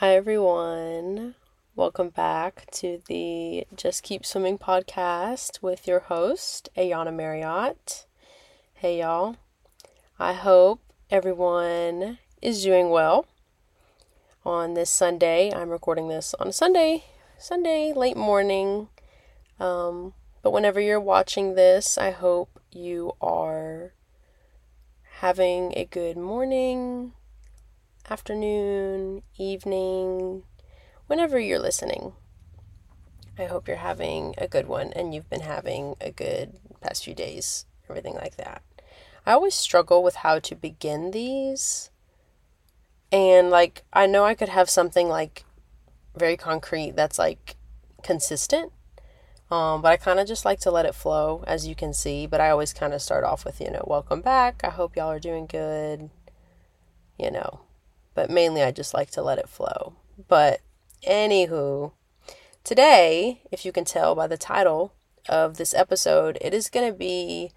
Hi, everyone. Welcome back to the Just Keep Swimming podcast with your host, Ayana Marriott. Hey, y'all. I hope everyone is doing well on this Sunday. I'm recording this on Sunday, Sunday late morning. Um, but whenever you're watching this, I hope you are having a good morning, afternoon, evening, whenever you're listening. I hope you're having a good one and you've been having a good past few days, everything like that. I always struggle with how to begin these. And like, I know I could have something like very concrete that's like consistent. Um, but I kind of just like to let it flow, as you can see. But I always kind of start off with, you know, welcome back. I hope y'all are doing good. You know, but mainly I just like to let it flow. But anywho, today, if you can tell by the title of this episode, it is going to be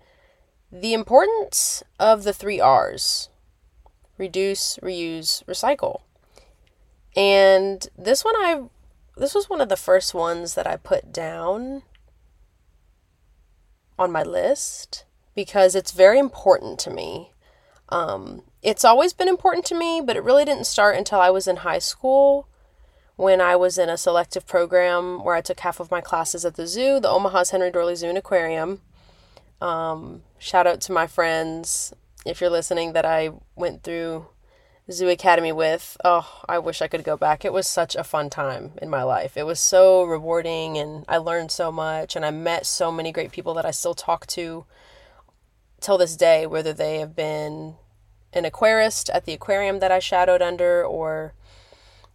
the importance of the three R's reduce, reuse, recycle. And this one I this was one of the first ones that I put down on my list because it's very important to me. Um, it's always been important to me, but it really didn't start until I was in high school when I was in a selective program where I took half of my classes at the zoo, the Omaha's Henry Doorly Zoo and Aquarium. Um, shout out to my friends if you're listening that I went through Zoo Academy with. Oh, I wish I could go back. It was such a fun time in my life. It was so rewarding and I learned so much and I met so many great people that I still talk to till this day, whether they have been an aquarist at the aquarium that I shadowed under, or,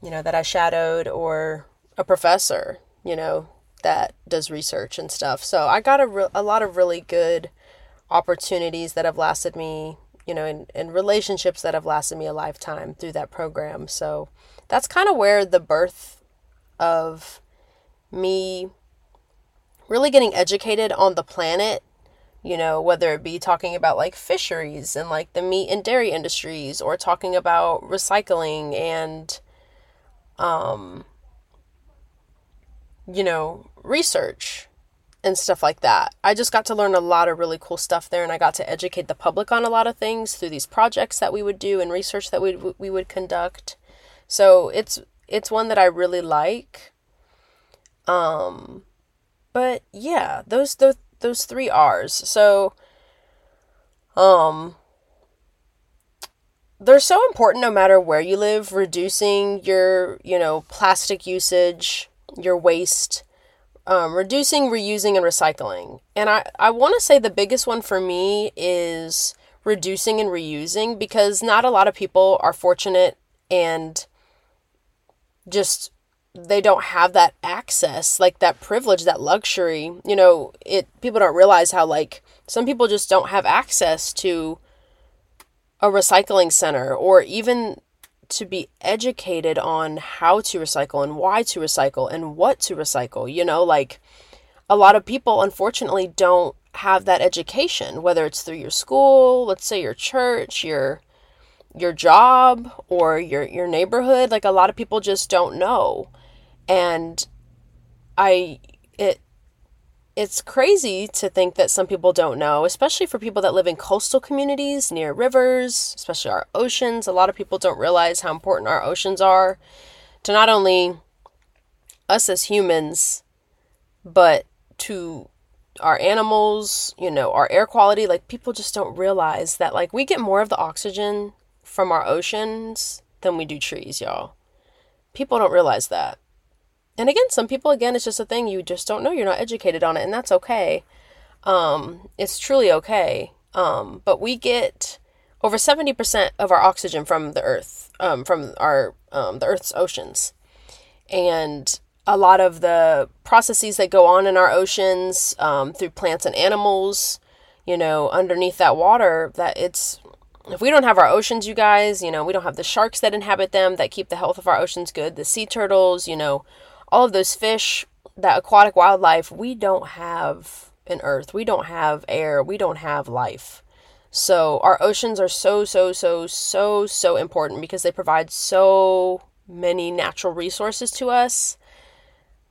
you know, that I shadowed, or a professor, you know, that does research and stuff. So I got a, re- a lot of really good opportunities that have lasted me, you know, in, in relationships that have lasted me a lifetime through that program. So that's kind of where the birth of me really getting educated on the planet you know, whether it be talking about like fisheries and like the meat and dairy industries or talking about recycling and, um, you know, research and stuff like that. I just got to learn a lot of really cool stuff there and I got to educate the public on a lot of things through these projects that we would do and research that we we would conduct. So, it's it's one that I really like. Um but yeah, those those those three R's. So, um, they're so important no matter where you live, reducing your, you know, plastic usage, your waste, um, reducing, reusing, and recycling. And I, I want to say the biggest one for me is reducing and reusing because not a lot of people are fortunate and just they don't have that access, like that privilege, that luxury. You know, it people don't realize how like some people just don't have access to a recycling center or even to be educated on how to recycle and why to recycle and what to recycle. You know, like a lot of people unfortunately don't have that education, whether it's through your school, let's say your church, your your job or your your neighborhood like a lot of people just don't know and I it it's crazy to think that some people don't know, especially for people that live in coastal communities near rivers, especially our oceans. A lot of people don't realize how important our oceans are to not only us as humans, but to our animals, you know, our air quality. Like, people just don't realize that, like, we get more of the oxygen from our oceans than we do trees, y'all. People don't realize that. And again, some people, again, it's just a thing you just don't know. You're not educated on it, and that's okay. Um, it's truly okay. Um, but we get over 70% of our oxygen from the earth, um, from our um, the earth's oceans. And a lot of the processes that go on in our oceans um, through plants and animals, you know, underneath that water, that it's if we don't have our oceans, you guys, you know, we don't have the sharks that inhabit them that keep the health of our oceans good, the sea turtles, you know, all of those fish, that aquatic wildlife, we don't have an earth. We don't have air. We don't have life. So our oceans are so, so, so, so, so important because they provide so many natural resources to us,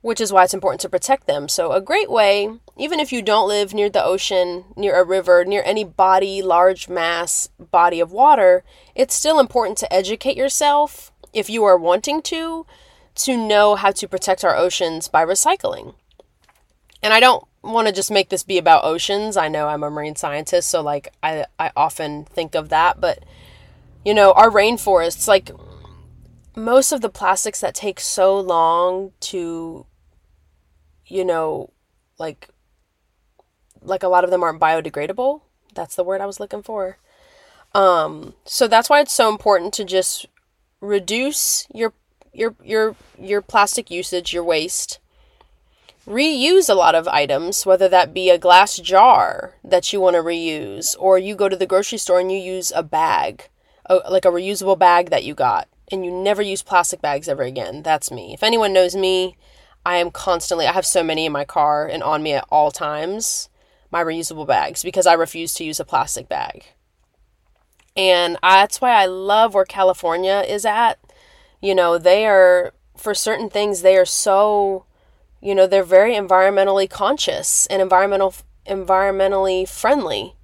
which is why it's important to protect them. So, a great way, even if you don't live near the ocean, near a river, near any body, large mass body of water, it's still important to educate yourself if you are wanting to, to know how to protect our oceans by recycling. And I don't want to just make this be about oceans. I know I'm a marine scientist, so like I, I often think of that, but you know, our rainforests, like most of the plastics that take so long to, you know, like, like a lot of them aren't biodegradable. That's the word I was looking for. Um, so that's why it's so important to just reduce your your your your plastic usage, your waste. Reuse a lot of items, whether that be a glass jar that you want to reuse, or you go to the grocery store and you use a bag a, like a reusable bag that you got and you never use plastic bags ever again. That's me. If anyone knows me, I am constantly, I have so many in my car and on me at all times, my reusable bags, because I refuse to use a plastic bag. And that's why I love where California is at. You know, they are, for certain things, they are so, you know, they're very environmentally conscious and environmental environmentally friendly.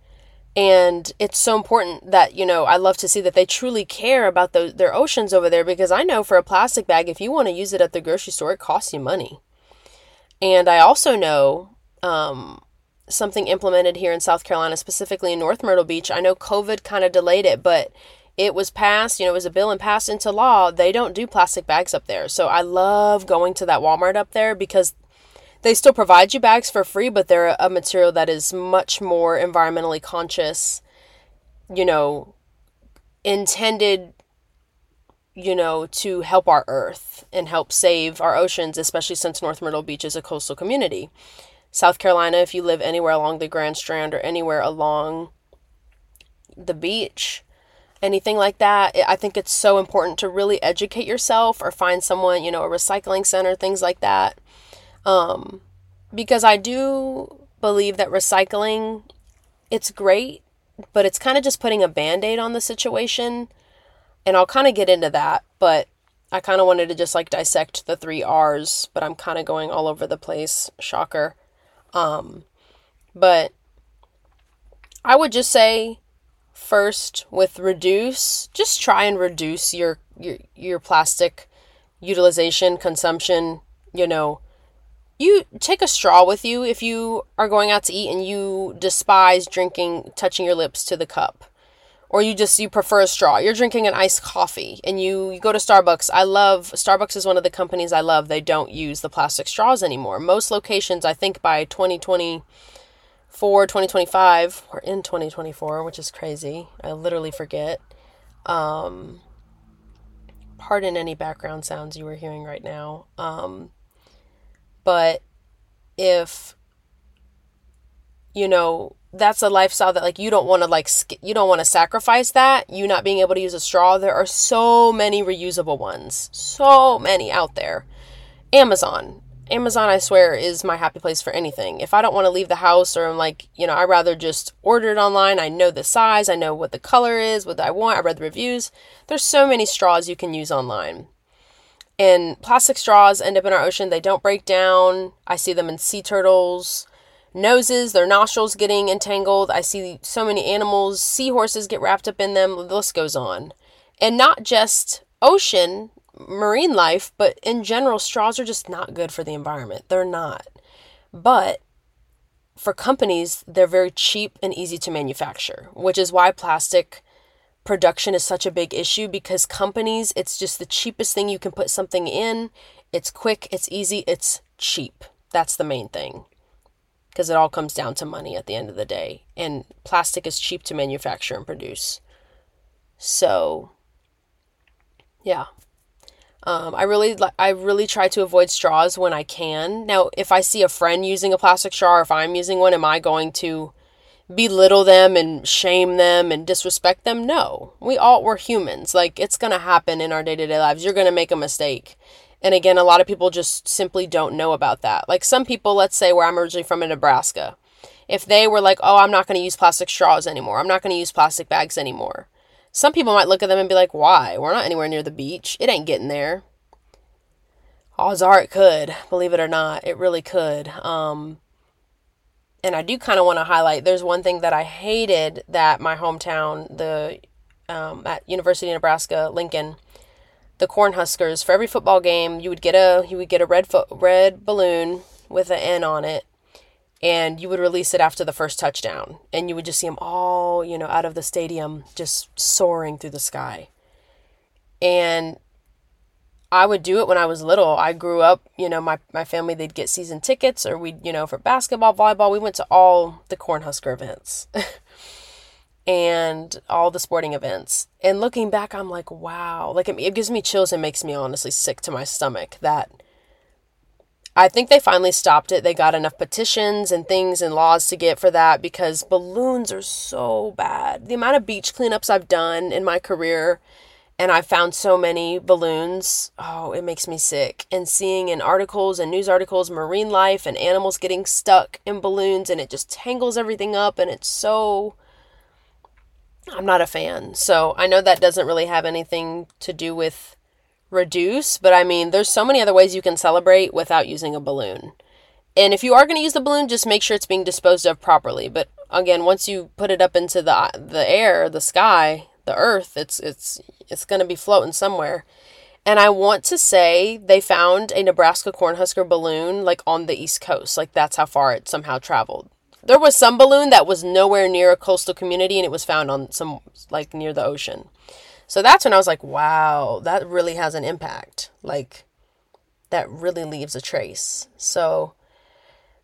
And it's so important that you know i love to see that they truly care about the, their oceans over there because i know for a plastic bag if you want to use it at the grocery store it costs you money. And i also know um, something implemented here in south carolina specifically in north myrtle beach. I know covid kind of delayed it but it was passed you know it was a bill and passed into law they don't do plastic bags up there so i love going to that walmart up there because they still provide you bags for free, but they're a material that is much more environmentally conscious, you know, intended, you know, to help our earth and help save our oceans, especially since North Myrtle Beach is a coastal community. South Carolina, if you live anywhere along the Grand Strand or anywhere along the beach, anything like that, I think it's so important to really educate yourself or find someone, you know, a recycling center, things like that um, because I do believe that recycling, it's great, but it's kind of just putting a band aid on the situation. And I'll kind of get into that, but I kind of wanted to just like dissect the three R's, but I'm kind of going all over the place. Shocker. Um, but I would just say first with reduce, just try and reduce your your your plastic utilization, consumption, you know, you take a straw with you if you are going out to eat and you despise drinking touching your lips to the cup. Or you just you prefer a straw. You're drinking an iced coffee and you, you go to starbucks. I love starbucks is one of the companies i love. They don't use the plastic straws anymore. Most locations i think by 2024 2025 or in 2024 which is crazy. I literally forget. Um pardon any background sounds you were hearing right now. Um but if you know that's a lifestyle that like you don't want to like you don't want to sacrifice that you not being able to use a straw. There are so many reusable ones. So many out there. Amazon amazon i swear is my happy place for anything if i don't want to leave the house or i'm like you know i rather just order it online i know the size i know what the color is what i want i read the reviews there's so many straws you can use online and plastic straws end up in our ocean. They don't break down. I see them in sea turtles' noses, their nostrils getting entangled. I see so many animals, seahorses get wrapped up in them. The list goes on. And not just ocean, marine life, but in general, straws are just not good for the environment. They're not. But for companies, they're very cheap and easy to manufacture, which is why plastic production is such a big issue because companies, it's just the cheapest thing you can put something in. It's quick, it's easy, it's cheap. That's the main thing. Because it all comes down to money at the end of the day. And plastic is cheap to manufacture and produce. So, yeah. Um, I really, I really try to avoid straws when I can. Now, if I see a friend using a plastic straw, or if I'm using one, am I going to belittle them and shame them and disrespect them. No, we all, we're humans. Like, it's to happen in our day to day lives. You're to make a mistake. And again, a lot of people just simply don't know about that. Like, some people, let's say where I'm originally from in Nebraska, if they were like, oh, I'm not going to use plastic straws anymore, I'm not going to use plastic bags anymore, Some people might look at them and be like, why? We're not anywhere near the beach. It ain't getting there. Odds are it could, believe it or not. It really could. Um, and I do kind of want to highlight there's one thing that I hated that my hometown, the um, at University of Nebraska, Lincoln, the Cornhuskers, for every football game, you would get a you would get a red fo- red balloon with an N on it, and you would release it after the first touchdown, and you would just see them all, you know, out of the stadium, just soaring through the sky. And I would do it when I was little. I grew up, you know, my, my family, they'd get season tickets or we'd, you know, for basketball, volleyball, we went to all the Cornhusker events and all the sporting events. And looking back, I'm like, wow. Like, it, it gives me chills and makes me honestly sick to my stomach that I think they finally stopped it. They got enough petitions and things and laws to get for that because balloons are so bad. The amount of beach cleanups I've done in my career and I found so many balloons. Oh, it makes me sick. And seeing in articles and news articles marine life and animals getting stuck in balloons and it just tangles everything up and it's so I'm not a fan. So, I know that doesn't really have anything to do with reduce, but I mean, there's so many other ways you can celebrate without using a balloon. And if you are going to use the balloon, just make sure it's being disposed of properly. But again, once you put it up into the the air, the sky, the earth, it's it's it's going to be floating somewhere. And I want to say they found a Nebraska Cornhusker balloon like on the East Coast. Like that's how far it somehow traveled. There was some balloon that was nowhere near a coastal community and it was found on some like near the ocean. So that's when I was like, wow, that really has an impact. Like that really leaves a trace. So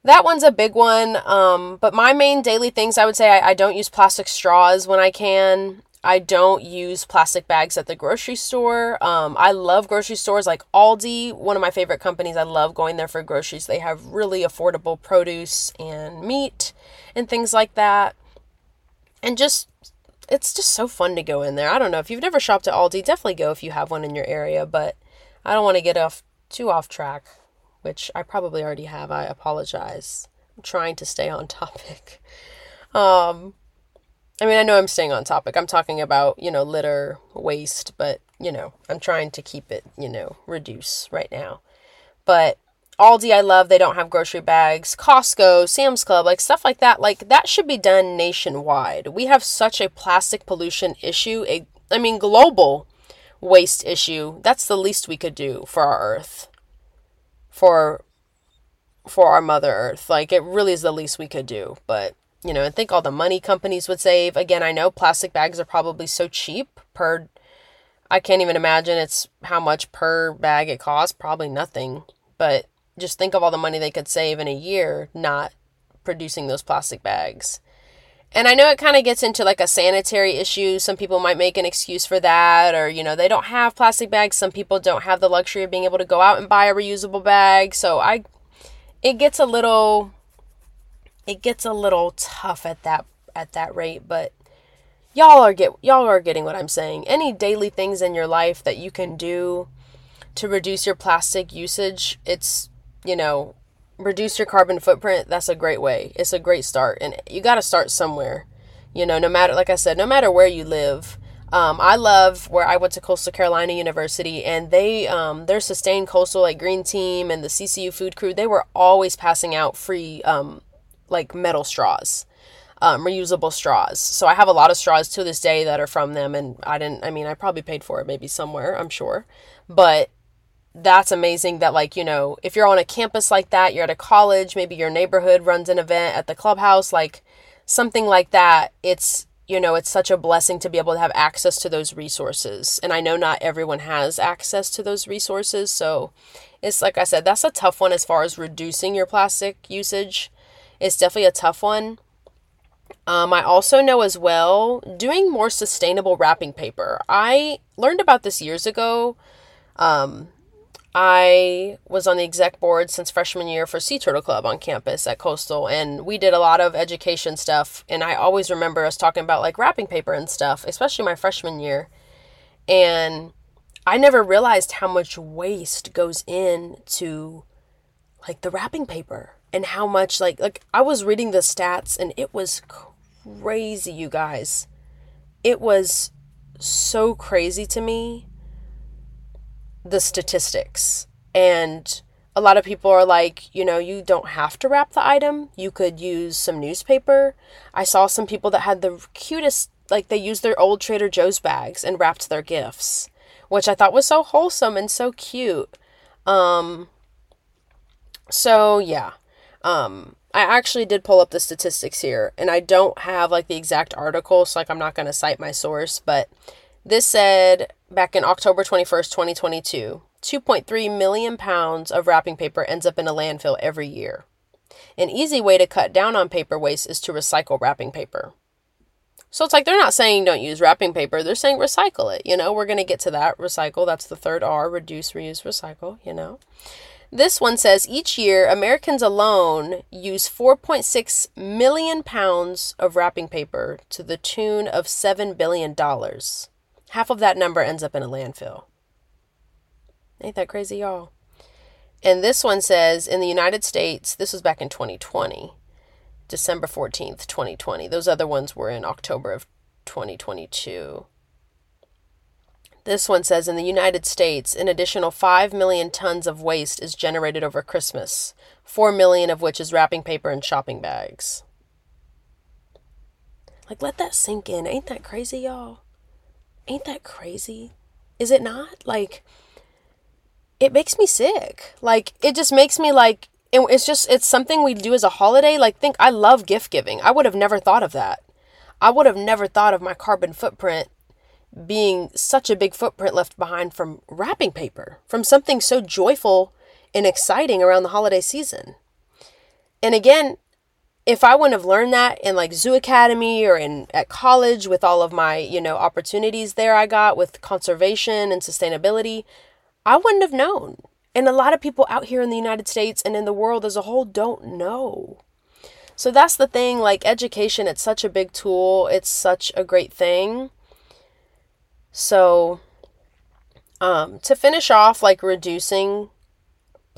that one's a big one. Um, but my main daily things, I would say I, I don't use plastic straws when I can. I don't use plastic bags at the grocery store. Um, I love grocery stores like Aldi, one of my favorite companies. I love going there for groceries. They have really affordable produce and meat and things like that. And just, it's just so fun to go in there. I don't know if you've never shopped at Aldi, definitely go if you have one in your area, but I don't want to get off too off track, which I probably already have. I apologize. I'm trying to stay on topic. Um, I mean, I know I'm staying on topic. I'm talking about, you know, litter, waste, but, you know, I'm trying to keep it, you know, reduce right now. But Aldi, I love, they don't have grocery bags. Costco, Sam's Club, like stuff like that, like that should be done nationwide. We have such a plastic pollution issue, a, I mean, global waste issue. That's the least we could do for our earth. For for our mother earth. Like it really is the least we could do, but you know, and think all the money companies would save. Again, I know plastic bags are probably so cheap per I can't even imagine it's how much per bag it costs, probably nothing. But just think of all the money they could save in a year not producing those plastic bags. And I know it kind of gets into like a sanitary issue. Some people might make an excuse for that, or, you know, they don't have plastic bags. Some people don't have the luxury of being able to go out and buy a reusable bag. So I, it gets a little it gets a little tough at that at that rate, but y'all are get y'all are getting what I'm saying. Any daily things in your life that you can do to reduce your plastic usage, it's, you know, reduce your carbon footprint, that's a great way. It's a great start and you got to start somewhere. You know, no matter like I said, no matter where you live, um, I love where I went to Coastal Carolina University, and they um, their sustained coastal like Green Team and the CCU Food Crew. They were always passing out free um, like metal straws, um, reusable straws. So I have a lot of straws to this day that are from them, and I didn't. I mean, I probably paid for it maybe somewhere. I'm sure, but that's amazing that like you know if you're on a campus like that you're at a college maybe your neighborhood runs an event at the clubhouse like something like that it's you know it's such a blessing to be able to have access to those resources and i know not everyone has access to those resources so it's like i said that's a tough one as far as reducing your plastic usage it's definitely a tough one. Um, I also know as well doing more sustainable wrapping paper. I learned about this years ago. Um, I was on the exec board since freshman year for Sea Turtle Club on campus at Coastal, and we did a lot of education stuff. And I always remember us talking about like wrapping paper and stuff, especially my freshman year. And I never realized how much waste goes into like the wrapping paper and how much like like I was reading the stats and it was crazy, you guys. It was so crazy to me the statistics. And a lot of people are like, you know, you don't have to wrap the item. You could use some newspaper. I saw some people that had the cutest, like, they used their old Trader Joe's bags and wrapped their gifts, which I thought was so wholesome and so cute. Um, so, yeah. Um, I actually did pull up the statistics here, and I don't have like the exact article, so like I'm not going to cite my source, but this said back in October 21st, 2022, 2.3 million pounds of wrapping paper ends up in a landfill every year. An easy way to cut down on paper waste is to recycle wrapping paper. So it's like they're not saying don't use wrapping paper, they're saying recycle it. You know, we're going to get to that. Recycle, that's the third R reduce, reuse, recycle, you know. This one says each year, Americans alone use 4.6 million pounds of wrapping paper to the tune of $7 billion. Half of that number ends up in a landfill. Ain't that crazy, y'all? And this one says in the United States, this was back in 2020, December 14th, 2020. Those other ones were in October of 2022. This one says in the United States, an additional 5 million tons of waste is generated over Christmas, 4 million of which is wrapping paper and shopping bags. Like, let that sink in. Ain't that crazy, y'all? Ain't that crazy? Is it not? Like, it makes me sick. Like, it just makes me like, it, it's just, it's something we do as a holiday. Like, think, I love gift giving. I would have never thought of that. I would have never thought of my carbon footprint being such a big footprint left behind from wrapping paper, from something so joyful and exciting around the holiday season. And again, if I wouldn't have learned that in like Zoo Academy or in at college with all of my, you know, opportunities there I got with conservation and sustainability, I wouldn't have known. And a lot of people out here in the United States and in the world as a whole don't know. So that's the thing, like education, it's such a big tool. It's such a great thing. So, um, to finish off, like reducing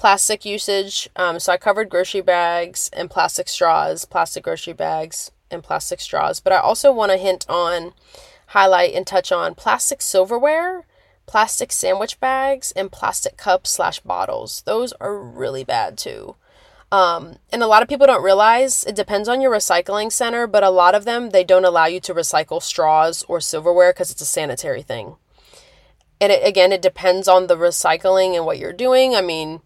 plastic usage, um, so I covered grocery bags and plastic straws, plastic grocery bags and plastic straws, but I also want to hint on, highlight, and touch on plastic silverware, plastic sandwich bags, and plastic cups slash bottles. Those are really bad too. Um, and a lot of people don't realize it depends on your recycling center, but a lot of them they don't allow you to recycle straws or silverware because it's a sanitary thing. And it, again, it depends on the recycling and what you're doing. I mean,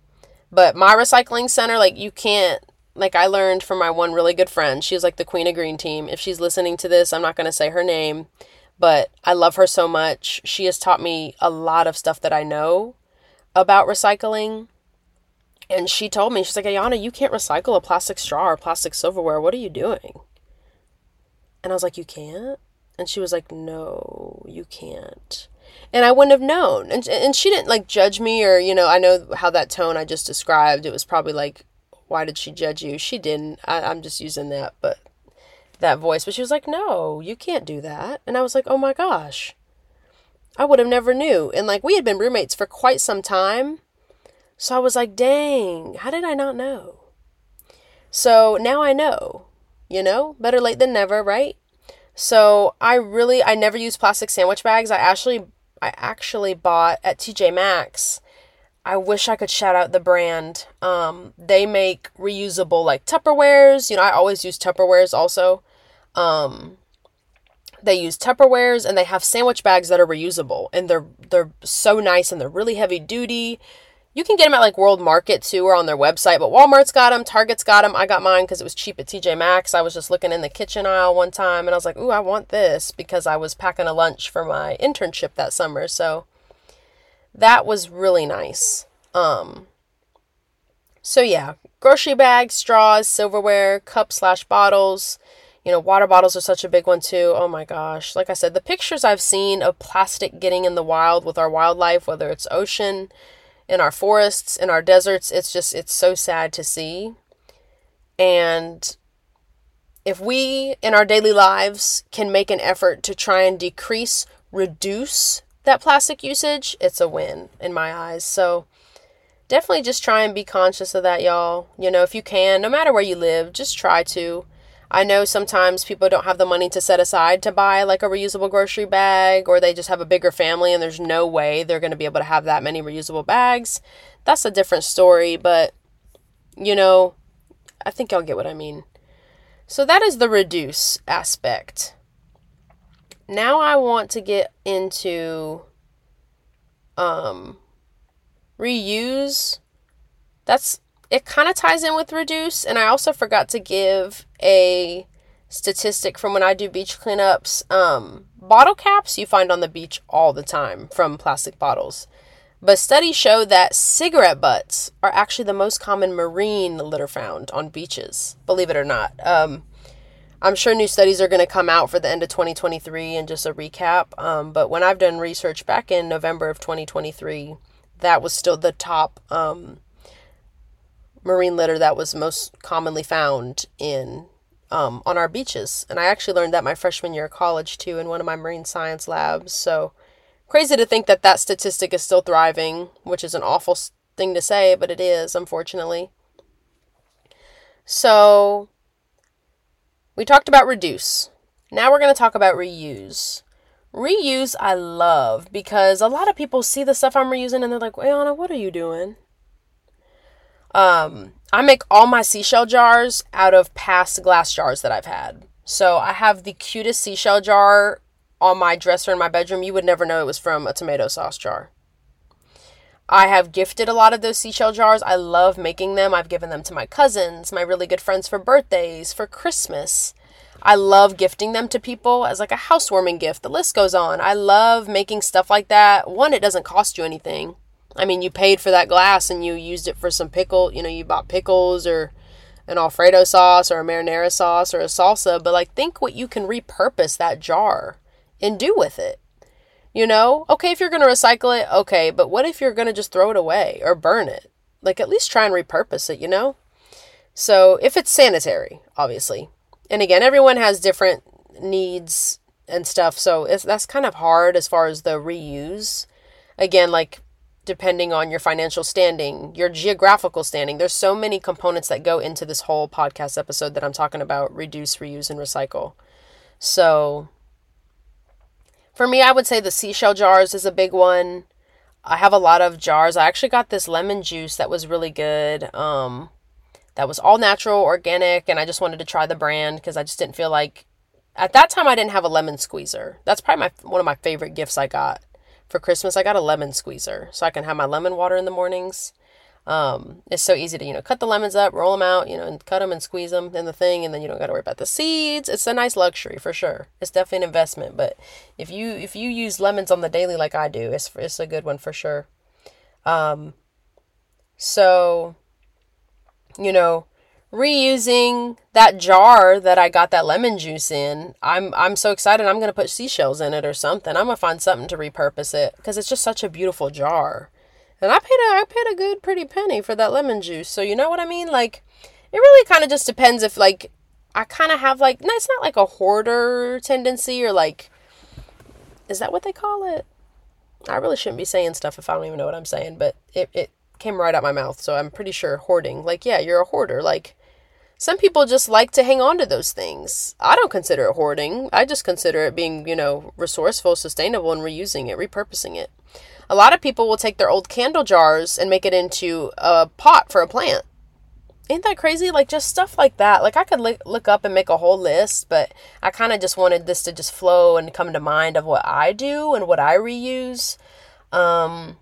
but my recycling center, like you can't. Like I learned from my one really good friend, she's like the queen of green team. If she's listening to this, I'm not going to say her name, but I love her so much. She has taught me a lot of stuff that I know about recycling and she told me, she's like, Ayana, you can't recycle a plastic straw or plastic silverware. What are you doing? And I was like, You can't? And she was like, No, you can't. And I wouldn't have known. And, and she didn't like judge me or, you know, I know how that tone I just described. It was probably like, Why did she judge you? She didn't. I, I'm just using that, but that voice. But she was like, No, you can't do that. And I was like, Oh my gosh. I would have never knew. And like we had been roommates for quite some time so I was like, dang, how did I not know? So now I know, you know, better late than never, right? So I really, I never use plastic sandwich bags. I actually, I actually bought at TJ Maxx. I wish I could shout out the brand. Um, they make reusable like Tupperwares. You know, I always use Tupperwares also. Um, they use Tupperwares and they have sandwich bags that are reusable and they're they're so nice and they're really heavy duty. You can get them at like World Market too or on their website, but Walmart's got them, Target's got them. I got mine because it was cheap at TJ Maxx. I was just looking in the kitchen aisle one time and I was like, ooh, I want this because I was packing a lunch for my internship that summer. So that was really nice. Um, so yeah, grocery bags, straws, silverware, cups slash bottles. You know, water bottles are such a big one too. Oh my gosh. Like I said, the pictures I've seen of plastic getting in the wild with our wildlife, whether it's ocean, in our forests, in our deserts. It's just, it's so sad to see. And if we in our daily lives can make an effort to try and decrease, reduce that plastic usage, it's a win in my eyes. So definitely just try and be conscious of that, y'all. You know, if you can, no matter where you live, just try to. I know sometimes people don't have the money to set aside to buy like a reusable grocery bag, or they just have a bigger family and there's no way they're going to be able to have that many reusable bags. That's a different story, but you know, I think y'all get what I mean. So that is the reduce aspect. Now I want to get into um reuse. That's it kind of ties in with reduce and I also forgot to give a statistic from when I do beach cleanups. Um bottle caps you find on the beach all the time from plastic bottles. But studies show that cigarette butts are actually the most common marine litter found on beaches, believe it or not. Um, I'm sure new studies are going to come out for the end of 2023 and just a recap. Um, but when I've done research back in November of 2023, that was still the top um, marine litter that was most commonly found in um, on our beaches. And I actually learned that my freshman year of college too in one of my marine science labs. So Crazy to think that that statistic is still thriving, which is an awful thing to say, but it is, unfortunately. So, we talked about reduce. Now we're going to talk about reuse. Reuse, I love because a lot of people see the stuff I'm reusing and they're like, Ayana, what are you doing? Um, I make all my seashell jars out of past glass jars that I've had. So I have the cutest seashell jar on my dresser in my bedroom, you would never know it was from a tomato sauce jar. I have gifted a lot of those seashell jars. I love making them. I've given them to my cousins, my really good friends for birthdays, for Christmas. I love gifting them to people as like a housewarming gift. The list goes on. I love making stuff like that. One, it doesn't cost you anything. I mean, you paid for that glass and you used it for some pickle, you know, you bought pickles or an alfredo sauce or a marinara sauce or a salsa, but like think what you can repurpose that jar and do with it. You know, okay, if you're going to recycle it, okay, but what if you're going to just throw it away or burn it? Like, at least try and repurpose it, you know? So, if it's sanitary, obviously. And again, everyone has different needs and stuff, so it's, that's kind of hard as far as the reuse. Again, like, depending on your financial standing, your geographical standing, there's so many components that go into this whole podcast episode that I'm talking about reduce, reuse, and recycle. So, for me, I would say the seashell jars is a big one. I have a lot of jars. I actually got this lemon juice that was really good. Um, that was all natural, organic, and I just wanted to try the brand because I just didn't feel like at that time I didn't have a lemon squeezer. That's probably my one of my favorite gifts I got for Christmas. I got a lemon squeezer so I can have my lemon water in the mornings. Um, it's so easy to, you know, cut the lemons up, roll them out, you know, and cut them and squeeze them in the thing, and then you don't got to worry about the seeds. It's a nice luxury for sure. It's definitely an investment, but if you if you use lemons on the daily like I do, it's it's a good one for sure. Um, so, you know, reusing that jar that I got that lemon juice in, I'm I'm so excited. I'm gonna put seashells in it or something. I'm gonna find something to repurpose it because it's just such a beautiful jar. And I paid a I paid a good pretty penny for that lemon juice. So you know what I mean? Like it really kind of just depends if like I kind of have like no, it's not like a hoarder tendency or like is that what they call it? I really shouldn't be saying stuff if I don't even know what I'm saying, but it it came right out my mouth, so I'm pretty sure hoarding. Like yeah, you're a hoarder. Like some people just like to hang on to those things. I don't consider it hoarding. I just consider it being, you know, resourceful, sustainable, and reusing it, repurposing it. A lot of people will take their old candle jars and make it into a pot for a plant. Ain't that crazy? Like just stuff like that. Like I could look, look up and make a whole list, but I kind of just wanted this to just flow and come to mind of what I do and what I reuse. Um,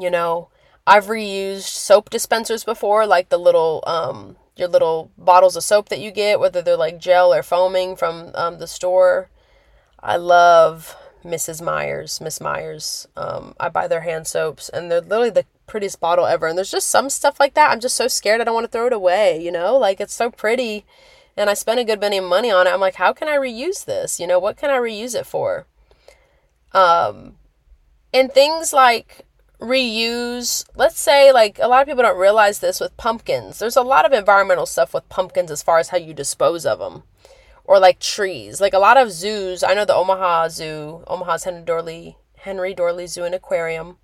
you know, I've reused soap dispensers before, like the little um your little bottles of soap that you get, whether they're like gel or foaming from um, the store. I love Mrs. Meyer's, Miss Meyer's. Um, I buy their hand soaps, and they're literally the prettiest bottle ever. And there's just some stuff like that. I'm just so scared I don't want to throw it away. You know, like it's so pretty, and I spent a good bit of money on it. I'm like, how can I reuse this? You know, what can I reuse it for? Um, and things like reuse let's say like a lot of people don't realize this with pumpkins there's a lot of environmental stuff with pumpkins as far as how you dispose of them or like trees. Like a lot of zoos, I know the Omaha Zoo, Omaha's Henry Doorly, Henry Doorly Zoo and Aquarium.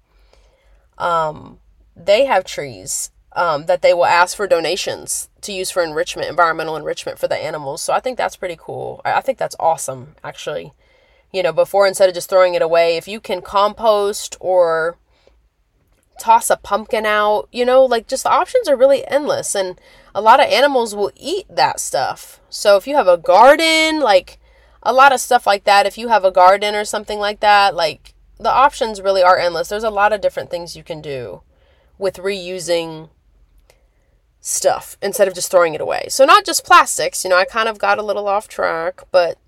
Um, they have trees um, that they will ask for donations to use for enrichment, environmental enrichment for the animals. So I think that's pretty cool. I think that's awesome, actually. You know, before instead of just throwing it away, if you can compost or toss a pumpkin out, you know, like just the options are really endless. And a lot of animals will eat that stuff. So if you have a garden, like a lot of stuff like that, if you have a garden or something like that, like the options really are endless. There's a lot of different things you can do with reusing stuff instead of just throwing it away. So, not just plastics, you know, I kind of got a little off track, but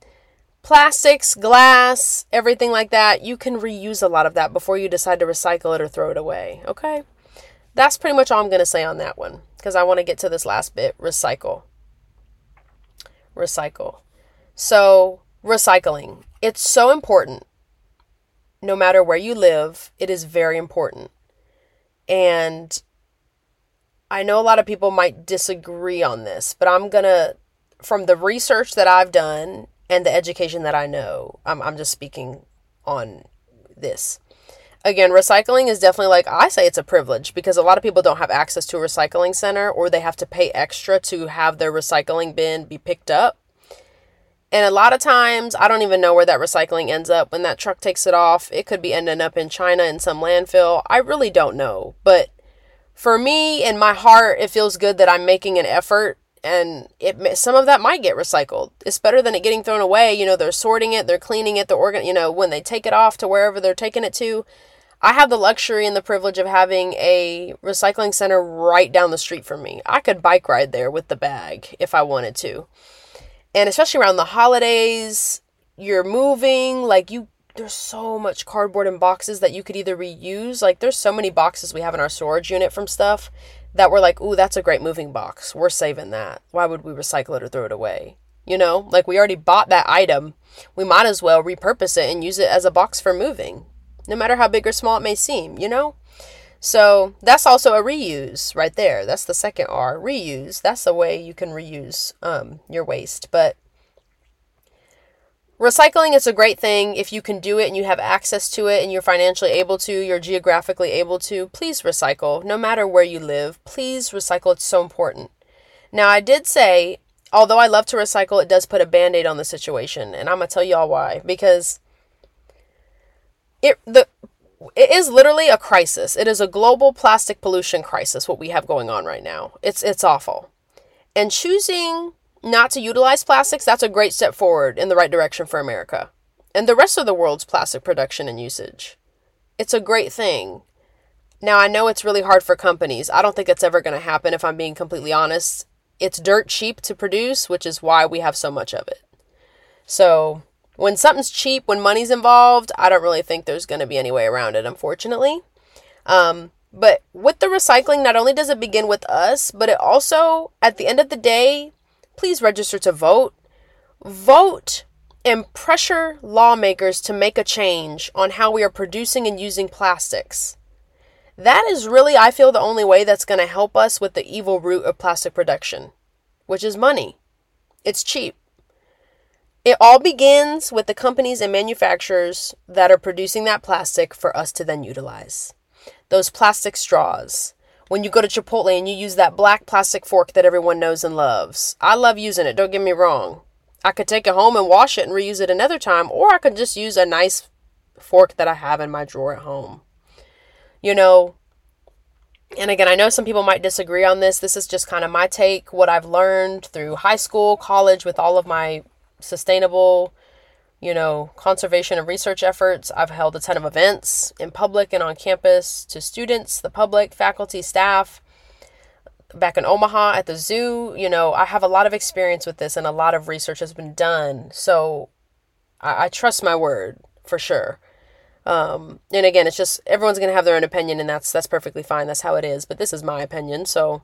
plastics, glass, everything like that, you can reuse a lot of that before you decide to recycle it or throw it away. Okay? That's pretty much all I'm going to say on that one because I want to get to this last bit recycle. Recycle. So, recycling. It's so important. No matter where you live, it is very important. And I know a lot of people might disagree on this, but I'm going to, from the research that I've done and the education that I know, I'm, I'm just speaking on this. Again, recycling is definitely like I say it's a privilege because a lot of people don't have access to a recycling center or they have to pay extra to have their recycling bin be picked up. And a lot of times, I don't even know where that recycling ends up when that truck takes it off. It could be ending up in China in some landfill. I really don't know. But for me in my heart it feels good that i'm making an effort and it some of that might get recycled. It's better than it getting thrown away you know they're sorting it they're cleaning it the organ you know when they take it off to wherever they're taking it to. I have the luxury and the privilege of having a recycling center right down the street from me. I could bike ride there with the bag if i wanted to. And especially around the holidays you're moving like you there's so much cardboard and boxes that you could either reuse. Like there's so many boxes we have in our storage unit from stuff that we're like, ooh, that's a great moving box. We're saving that. Why would we recycle it or throw it away? You know, like we already bought that item. We might as well repurpose it and use it as a box for moving, no matter how big or small it may seem, you know? So that's also a reuse right there. That's the second R, reuse. That's the way you can reuse um, your waste. But recycling is a great thing if you can do it and you have access to it and you're financially able to, you're geographically able to. Please recycle, no matter where you live. Please recycle. It's so important. Now, I did say, although I love to recycle, it does put a band aid on the situation. And I'm to tell y'all why. Because it, the, it is literally a crisis. It is a global plastic pollution crisis, what we have going on right now. It's, it's awful. And choosing not to utilize plastics, that's a great step forward in the right direction for America and the rest of the world's plastic production and usage. It's a great thing. Now, I know it's really hard for companies. I don't think it's ever going to happen if I'm being completely honest. It's dirt cheap to produce, which is why we have so much of it. So, when something's cheap, when money's involved, I don't really think there's going to be any way around it, unfortunately. Um, but with the recycling, not only does it begin with us, but it also, at the end of the day, please register to vote. Vote and pressure lawmakers to make a change on how we are producing and using plastics. That is really, I feel, the only way that's going to help us with the evil root of plastic production, which is money. It's cheap. It all begins with the companies and manufacturers that are producing that plastic for us to then utilize. Those plastic straws, when you go to Chipotle and you use that black plastic fork that everyone knows and loves. I love using it, don't get me wrong. I could take it home and wash it and reuse it another time, or I could just use a nice fork that I have in my drawer at home. You know, and again, I know some people might disagree on this. This is just kind of my take, what I've learned through high school, college, with all of my sustainable you know, conservation and research efforts. I've held a ton of events in public and on campus to students, the public, faculty, staff. Back in Omaha at the zoo, you know, I have a lot of experience with this and a lot of research has been done. So I, I trust my word for sure. Um, and again, it's just everyone's gonna have their own opinion, and that's that's perfectly fine. That's how it is. But this is my opinion, so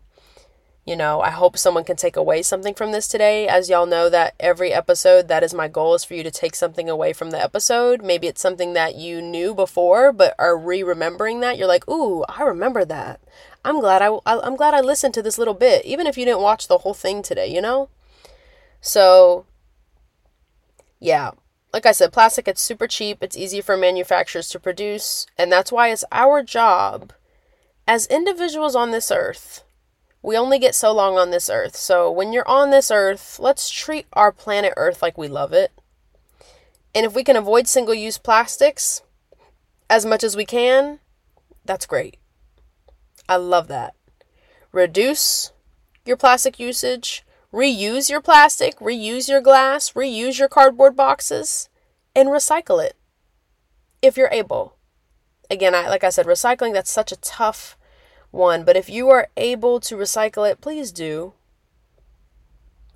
you know, I hope someone can take away something from this today. As y'all know, that every episode, that is my goal, is for you to take something away from the episode. Maybe it's something that you knew before, but are re remembering that. You're like, ooh, I remember that. I'm glad I, I'm glad I listened to this little bit, even if you didn't watch the whole thing today, you know? So, yeah. Like I said, plastic, it's super cheap. It's easy for manufacturers to produce. And that's why it's our job as individuals on this earth we only get so long on this earth. So when you're on this earth, let's treat our planet Earth like we love it. And if we can avoid single use plastics as much as we can, that's great. I love that. Reduce your plastic usage, reuse your plastic, reuse your glass, reuse your cardboard boxes, and recycle it if you're able. Again, I, like I said, recycling, that's such a tough one, but if you are able to recycle it, please do.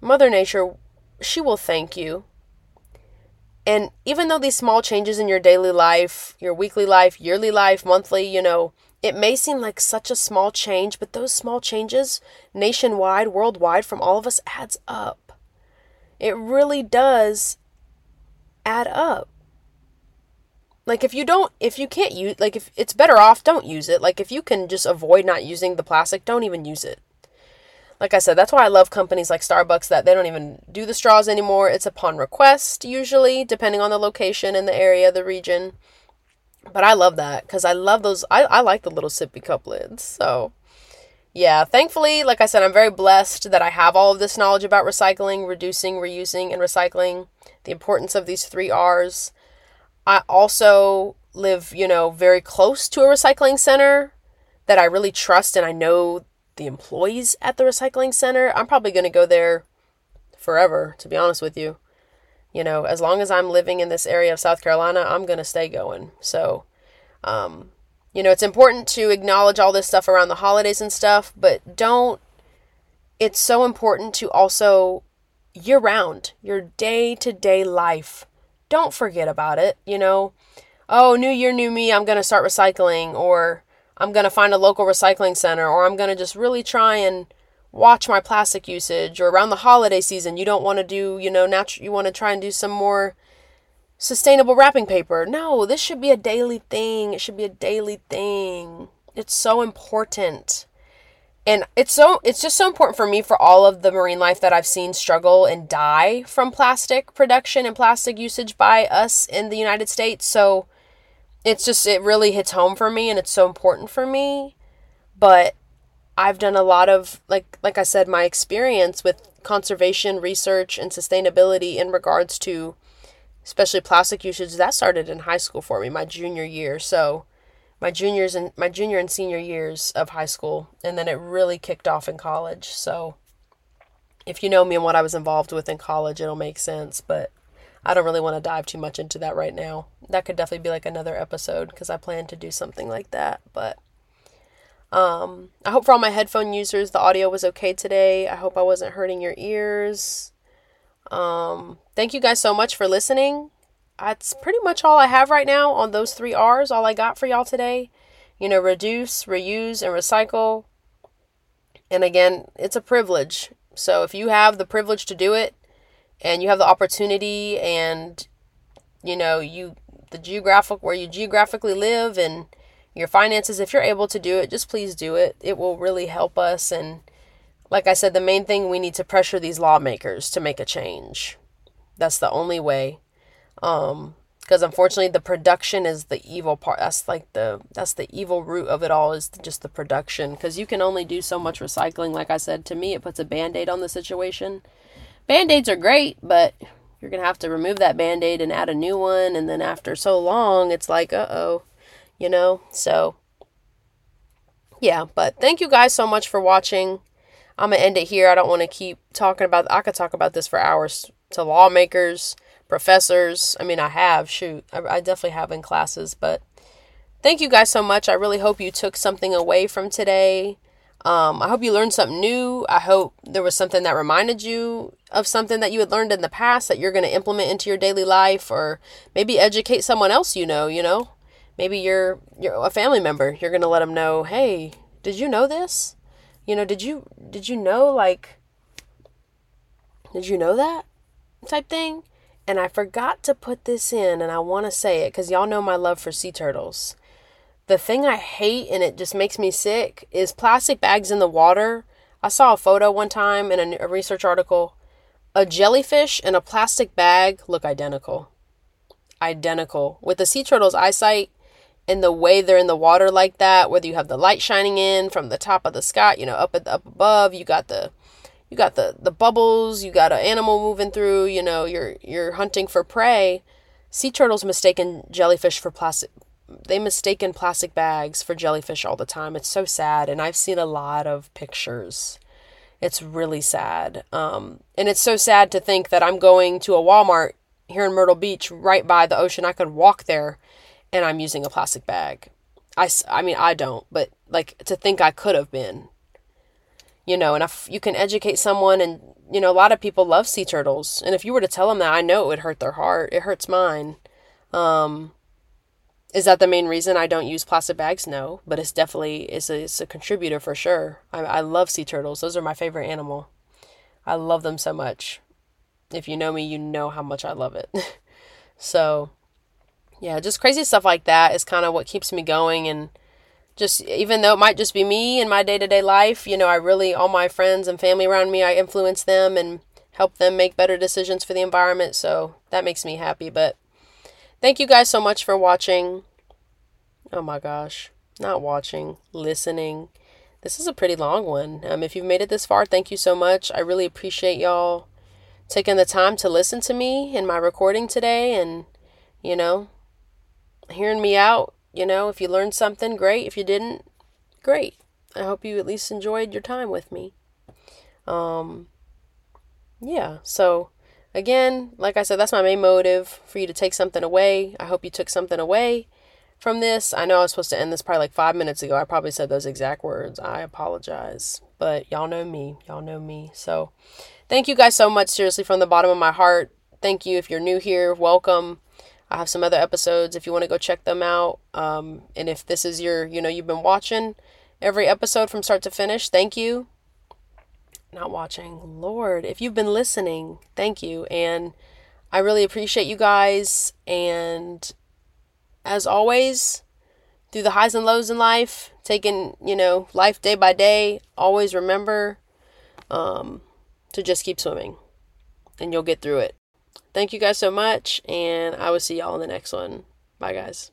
Mother Nature, she will thank you. And even though these small changes in your daily life, your weekly life, yearly life, monthly, you know, it may seem like such a small change, but those small changes, nationwide, worldwide, from all of us, adds up. It really does add up. Like if you don't if you can't use like if it's better off don't use it. Like if you can just avoid not using the plastic, don't even use it. Like I said, that's why I love companies like Starbucks that they don't even do the straws anymore. It's upon request usually, depending on the location and the area, the region. But I love that because I love those. I, I like the little sippy cup lids. So, yeah, thankfully, like I said, I'm very blessed that I have all of this knowledge about recycling, reducing, reusing, and recycling, the importance of these three R's. I also live, you know, very close to a recycling center that I really trust and I know the employees at the recycling center. I'm probably going to go there forever, to be honest with you. You know, as long as I'm living in this area of South Carolina, I'm going to stay going. So, um, you know, it's important to acknowledge all this stuff around the holidays and stuff, but don't, it's so important to also year round, your day to day life don't forget about it. You know, oh, new year, new me, I'm going to start recycling, or I'm going to find a local recycling center, or I'm going to just really try and watch my plastic usage, or around the holiday season, you don't want to do, you know, natural, you want to try and do some more sustainable wrapping paper. No, this should be a daily thing. It should be a daily thing. It's so important and it's so it's just so important for me for all of the marine life that I've seen struggle and die from plastic production and plastic usage by us in the United States. So it's just it really hits home for me and it's so important for me. But I've done a lot of like like I said my experience with conservation research and sustainability in regards to especially plastic usage that started in high school for me my junior year. So my juniors and my junior and senior years of high school and then it really kicked off in college. So if you know me and what I was involved with in college it'll make sense but I don't really want to dive too much into that right now. That could definitely be like another episode because I plan to do something like that but um I hope for all my headphone users the audio was okay today. I hope I wasn't hurting your ears. Um thank you guys so much for listening that's pretty much all I have right now on those three R's. All I got for y'all today. You know, reduce, reuse, and recycle. And again, it's a privilege. So if you have the privilege to do it and you have the opportunity and you know, you the geographic where you geographically live and your finances, if you're able to do it, just please do it. It will really help us and like I said, the main thing we need to pressure these lawmakers to make a change. That's the only way um because unfortunately the production is the evil part. That's like the that's the evil root of it all is just the production. Because you can only do so much recycling like i said to me it puts a band-aid on the situation. Band-aids are great but you're gonna have to remove that band-aid and add a new one and then after so long it's like uh-oh you know? So yeah but thank you guys so much for watching. I'm gonna end it here. I don't want to keep talking about i could talk about this for hours to lawmakers professors. I mean, I have, shoot, I, I definitely have in classes, but thank you guys so much. I really hope you took something away from today. Um, I hope you learned something new. I hope there was something that reminded you of something that you had learned in the past that you're going to implement into your daily life or maybe educate someone else you know, you know. Maybe you're you're a family member. You're going to let them know, "Hey, did you know this? You know, did you did you know like did you know that?" type thing. And I forgot to put this in, and I want to say it because y'all know my love for sea turtles. The thing I hate, and it just makes me sick, is plastic bags in the water. I saw a photo one time in a, research article. A jellyfish and a plastic bag look identical. Identical. With the sea turtle's eyesight, and the way they're in the water like that, whether you have the light shining in from the top of the sky, you know, up at the, up above, you got the you got the the bubbles, you got an animal moving through, you know, you're you're hunting for prey. Sea turtles mistaken jellyfish for plastic they mistaken plastic bags for jellyfish all the time. It's so sad and I've seen a lot of pictures. It's really sad. Um, and it's so sad to think that I'm going to a Walmart here in Myrtle Beach right by the ocean. I could walk there and I'm using a plastic bag. I, I mean, I don't, but like to think I could have been, you know, and if you can educate someone and, you know, a lot of people love sea turtles. And if you were to tell them that, I know it would hurt their heart. It hurts mine. Um, is that the main reason I don't use plastic bags? No, but it's definitely it's a, it's a contributor for sure. I, I love sea turtles. Those are my favorite animal. I love them so much. If you know me, you know how much I love it. so, yeah, just crazy stuff like that is kind of what keeps me going. And just even though it might just be me in my day to day life, you know, I really, all my friends and family around me, I influence them and help them make better decisions for the environment. So that makes me happy. But thank you guys so much for watching. Oh my gosh, not watching, listening. This is a pretty long one. Um, if you've made it this far, thank you so much. I really appreciate y'all taking the time to listen to me in my recording today and, you know, hearing me out. You know, if you learned something, great. If you didn't, great. I hope you at least enjoyed your time with me. Um, yeah, so again, like I said, that's my main motive for you to take something away. I hope you took something away from this. I know I was supposed to end this probably like five minutes ago. I probably said those exact words. I apologize. But y'all know me. Y'all know me. So thank you guys so much, seriously, from the bottom of my heart. Thank you. If you're new here, welcome. I have some other episodes if you want to go check them out. Um, and if this is your, you know, you've been watching every episode from start to finish, thank you. Not watching, Lord, if you've been listening, thank you. And I really appreciate you guys. And as always, through the highs and lows in life, taking, you know, life day by day, always remember um, to just keep swimming and you'll get through it. Thank you guys so much, and I will see y'all in the next one. Bye, guys.